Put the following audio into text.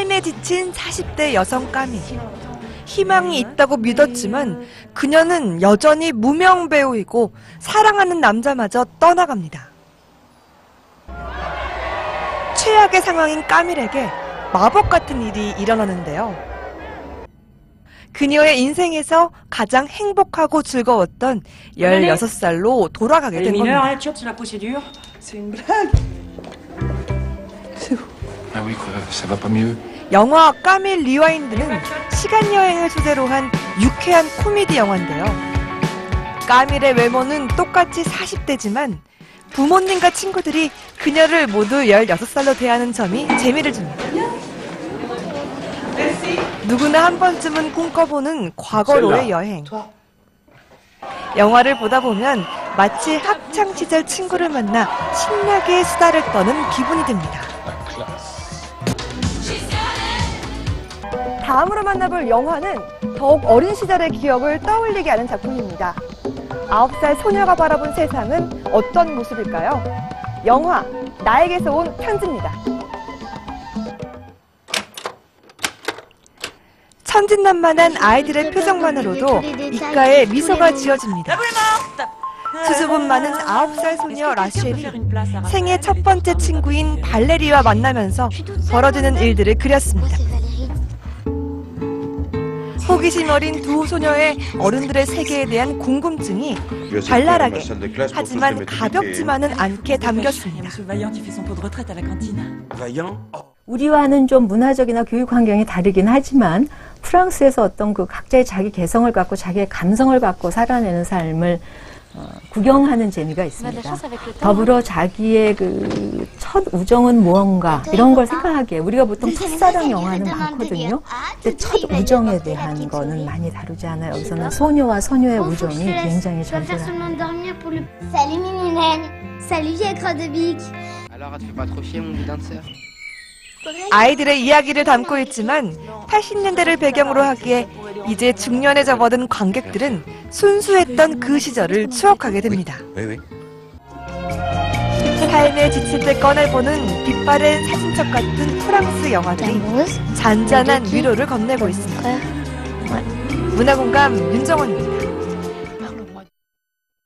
삶에 지친 40대 여성 까미. 희망이 있다고 믿었지만 그녀는 여전히 무명 배우이고 사랑하는 남자마저 떠나갑니다. 최악의 상황인 까밀에게 마법 같은 일이 일어나는데요. 그녀의 인생에서 가장 행복하고 즐거웠던 16살로 돌아가게 된 겁니다. 영화 까밀 리와인드는 시간 여행을 소재로 한 유쾌한 코미디 영화인데요. 까밀의 외모는 똑같이 40대지만 부모님과 친구들이 그녀를 모두 16살로 대하는 점이 재미를 줍니다. 누구나 한 번쯤은 꿈꿔보는 과거로의 여행. 영화를 보다 보면 마치 학창 시절 친구를 만나 신나게 수다를 떠는 기분이 듭니다. 다음으로 만나볼 영화는 더욱 어린 시절의 기억을 떠올리게 하는 작품입니다. 9살 소녀가 바라본 세상은 어떤 모습일까요? 영화 나에게서 온 편지입니다. 천진난만한 아이들의 표정만으로도 입가에 미소가 지어집니다. 수줍음 많은 9살 소녀 라쉘이 생애 첫 번째 친구인 발레리와 만나면서 벌어지는 일들을 그렸습니다. 호기심 어린 두 소녀의 어른들의 세계에 대한 궁금증이 발랄하게 하지만 가볍지만은 않게 담겼습니다. Vaillant. 우리와는 좀 문화적이나 교육 환경이 다르긴 하지만 프랑스에서 어떤 그 각자의 자기 개성을 갖고 자기의 감성을 갖고 살아내는 삶을 어, 구경하는 재미가 있습니다. 더불어 자기의 그 첫 우정은 무언가 이런 걸 생각하기에 우리가 보통 첫사랑 영화는 많거든요. 근데 첫 우정에 대한 거는 많이 다루지 않아요. 여기서는 소녀와 소녀의 우정이 굉장히 절절합니다. 아이들의 이야기를 담고 있지만 80년대를 배경으로 하기에 이제 중년에 접어든 관객들은 순수했던 그 시절을 추억하게 됩니다. 삶에 지칠 때 꺼내보는 빛바랜 사진첩 같은 프랑스 영화들이 잔잔한 위로를 건네고 있습니다. 문화공감 윤정원입니다.